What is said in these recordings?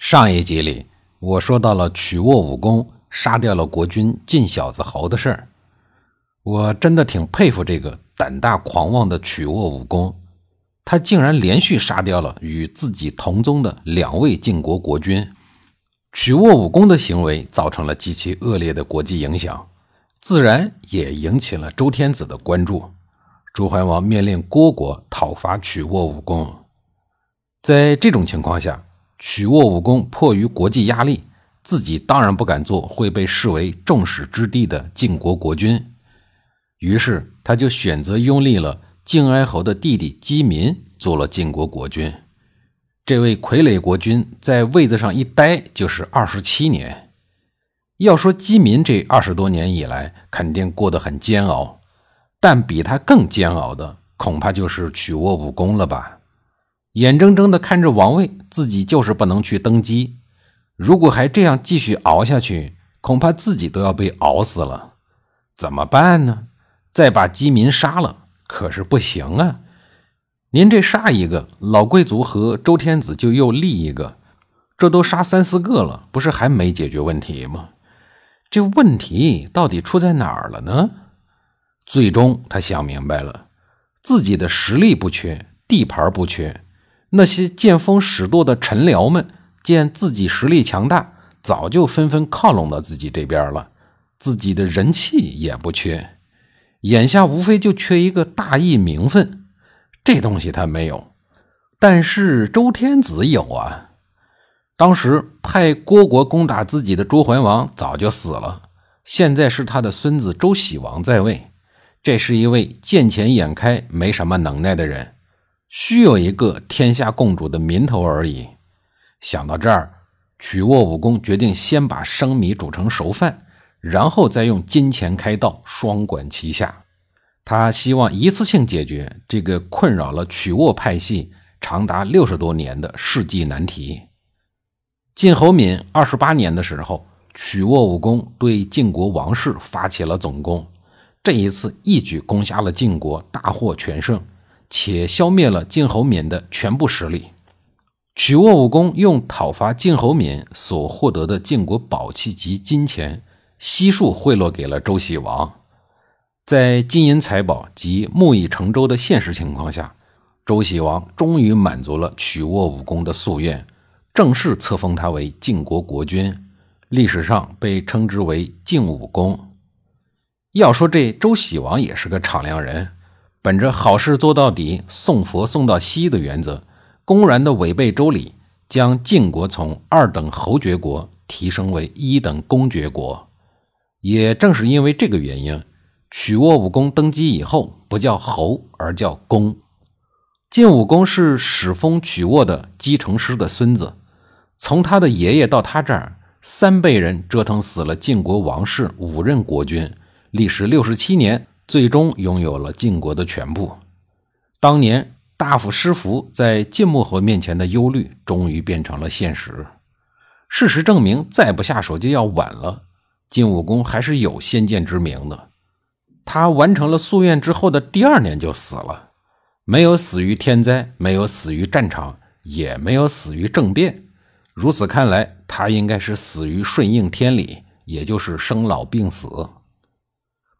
上一集里，我说到了曲沃武功杀掉了国君晋小子侯的事儿。我真的挺佩服这个胆大狂妄的曲沃武功，他竟然连续杀掉了与自己同宗的两位晋国国君。曲沃武功的行为造成了极其恶劣的国际影响，自然也引起了周天子的关注。周桓王命令虢国讨伐曲沃武功，在这种情况下。曲沃武功迫于国际压力，自己当然不敢做会被视为众矢之的的晋国国君，于是他就选择拥立了晋哀侯的弟弟姬民做了晋国国君。这位傀儡国君在位子上一待就是二十七年。要说姬民这二十多年以来肯定过得很煎熬，但比他更煎熬的恐怕就是曲沃武功了吧。眼睁睁地看着王位，自己就是不能去登基。如果还这样继续熬下去，恐怕自己都要被熬死了。怎么办呢？再把饥民杀了，可是不行啊！您这杀一个，老贵族和周天子就又立一个，这都杀三四个了，不是还没解决问题吗？这问题到底出在哪儿了呢？最终他想明白了，自己的实力不缺，地盘不缺。那些见风使舵的臣僚们见自己实力强大，早就纷纷靠拢到自己这边了，自己的人气也不缺，眼下无非就缺一个大义名分，这东西他没有，但是周天子有啊。当时派虢国攻打自己的周桓王早就死了，现在是他的孙子周喜王在位，这是一位见钱眼开、没什么能耐的人。须有一个天下共主的名头而已。想到这儿，曲沃武功决定先把生米煮成熟饭，然后再用金钱开道，双管齐下。他希望一次性解决这个困扰了曲沃派系长达六十多年的世纪难题。晋侯敏二十八年的时候，曲沃武功对晋国王室发起了总攻，这一次一举攻下了晋国，大获全胜。且消灭了晋侯敏的全部实力。曲沃武功用讨伐晋侯敏所获得的晋国宝器及金钱悉数贿赂给了周喜王。在金银财宝及木已成舟的现实情况下，周喜王终于满足了曲沃武功的夙愿，正式册封他为晋国国君，历史上被称之为晋武公。要说这周喜王也是个敞亮人。本着好事做到底、送佛送到西的原则，公然的违背周礼，将晋国从二等侯爵国提升为一等公爵国。也正是因为这个原因，曲沃武功登基以后，不叫侯，而叫公。晋武公是始封曲沃的姬成师的孙子，从他的爷爷到他这儿，三辈人折腾死了晋国王室五任国君，历时六十七年。最终拥有了晋国的全部。当年大夫师福在晋穆侯面前的忧虑，终于变成了现实。事实证明，再不下手就要晚了。晋武公还是有先见之明的。他完成了夙愿之后的第二年就死了，没有死于天灾，没有死于战场，也没有死于政变。如此看来，他应该是死于顺应天理，也就是生老病死。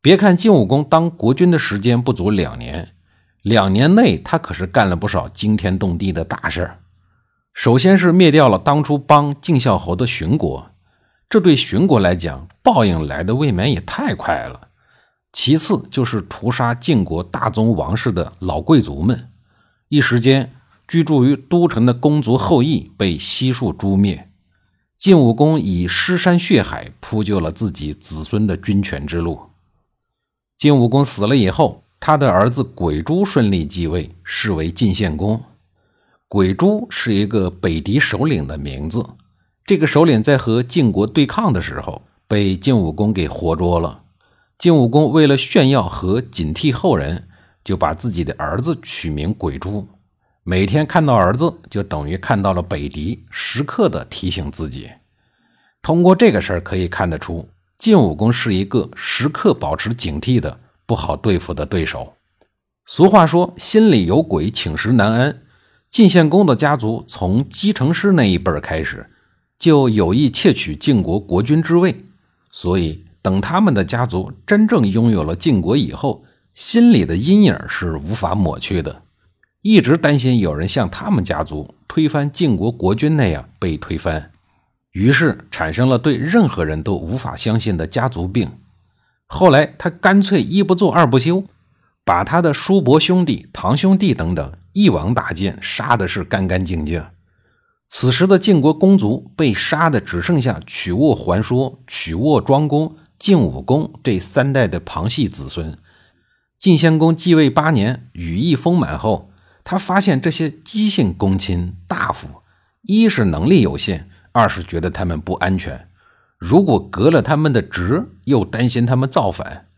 别看晋武公当国君的时间不足两年，两年内他可是干了不少惊天动地的大事儿。首先是灭掉了当初帮晋孝侯的荀国，这对荀国来讲，报应来的未免也太快了。其次就是屠杀晋国大宗王室的老贵族们，一时间居住于都城的公族后裔被悉数诛灭。晋武公以尸山血海铺就了自己子孙的君权之路。晋武公死了以后，他的儿子鬼珠顺利继位，是为晋献公。鬼珠是一个北狄首领的名字，这个首领在和晋国对抗的时候，被晋武公给活捉了。晋武公为了炫耀和警惕后人，就把自己的儿子取名鬼珠。每天看到儿子，就等于看到了北狄，时刻的提醒自己。通过这个事儿可以看得出，晋武公是一个时刻保持警惕的不好对付的对手。俗话说：“心里有鬼，寝食难安。”晋献公的家族从姬成师那一辈开始。就有意窃取晋国国君之位，所以等他们的家族真正拥有了晋国以后，心里的阴影是无法抹去的，一直担心有人像他们家族推翻晋国国君那样被推翻，于是产生了对任何人都无法相信的家族病。后来他干脆一不做二不休，把他的叔伯兄弟、堂兄弟等等一网打尽，杀的是干干净净。此时的晋国公族被杀的只剩下曲沃桓说、曲沃庄公、晋武公这三代的旁系子孙。晋献公继位八年，羽翼丰满后，他发现这些姬姓公卿大夫，一是能力有限，二是觉得他们不安全。如果革了他们的职，又担心他们造反。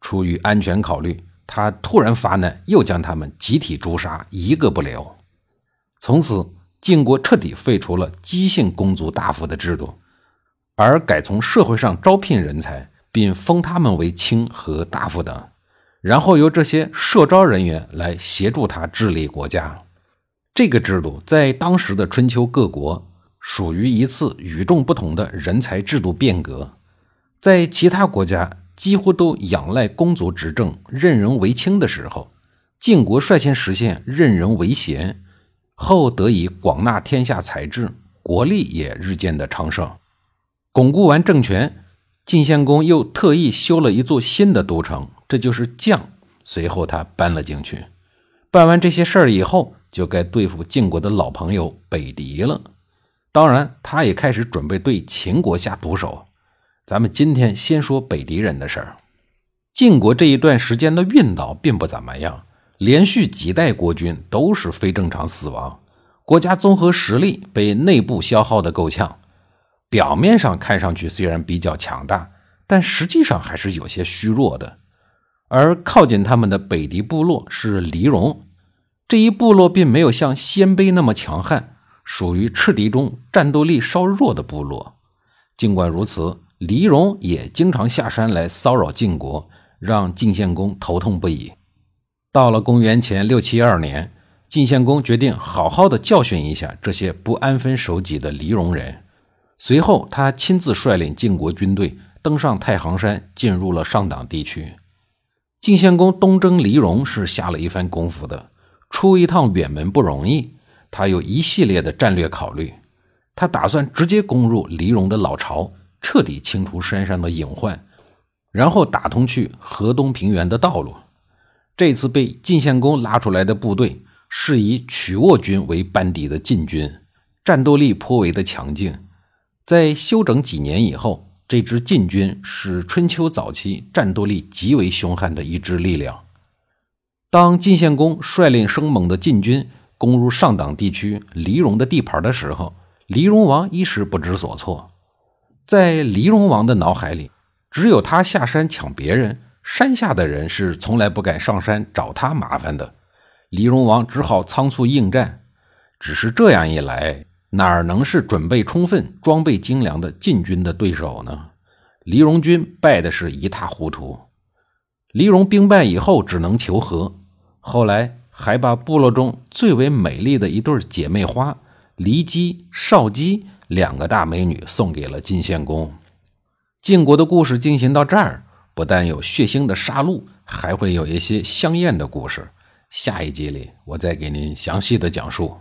出于安全考虑，他突然发难，又将他们集体诛杀，一个不留。从此。晋国彻底废除了姬姓公族大夫的制度，而改从社会上招聘人才，并封他们为卿和大夫等，然后由这些社招人员来协助他治理国家。这个制度在当时的春秋各国属于一次与众不同的人才制度变革。在其他国家几乎都仰赖公族执政、任人唯亲的时候，晋国率先实现任人唯贤。后得以广纳天下才智，国力也日渐的昌盛。巩固完政权，晋献公又特意修了一座新的都城，这就是绛。随后他搬了进去。办完这些事儿以后，就该对付晋国的老朋友北狄了。当然，他也开始准备对秦国下毒手。咱们今天先说北狄人的事儿。晋国这一段时间的运道并不怎么样。连续几代国君都是非正常死亡，国家综合实力被内部消耗的够呛。表面上看上去虽然比较强大，但实际上还是有些虚弱的。而靠近他们的北狄部落是黎戎，这一部落并没有像鲜卑那么强悍，属于赤狄中战斗力稍弱的部落。尽管如此，黎戎也经常下山来骚扰晋国，让晋献公头痛不已。到了公元前六七二年，晋献公决定好好的教训一下这些不安分守己的黎戎人。随后，他亲自率领晋国军队登上太行山，进入了上党地区。晋献公东征黎戎是下了一番功夫的，出一趟远门不容易，他有一系列的战略考虑。他打算直接攻入黎戎的老巢，彻底清除山上的隐患，然后打通去河东平原的道路。这次被晋献公拉出来的部队是以曲沃军为班底的晋军，战斗力颇为的强劲。在休整几年以后，这支晋军是春秋早期战斗力极为凶悍的一支力量。当晋献公率领生猛的晋军攻入上党地区黎荣的地盘的时候，黎荣王一时不知所措。在黎荣王的脑海里，只有他下山抢别人。山下的人是从来不敢上山找他麻烦的，黎荣王只好仓促应战。只是这样一来，哪能是准备充分、装备精良的晋军的对手呢？黎荣军败的是一塌糊涂。黎荣兵败以后，只能求和，后来还把部落中最为美丽的一对姐妹花骊姬、少姬两个大美女送给了晋献公。晋国的故事进行到这儿。不但有血腥的杀戮，还会有一些香艳的故事。下一集里，我再给您详细的讲述。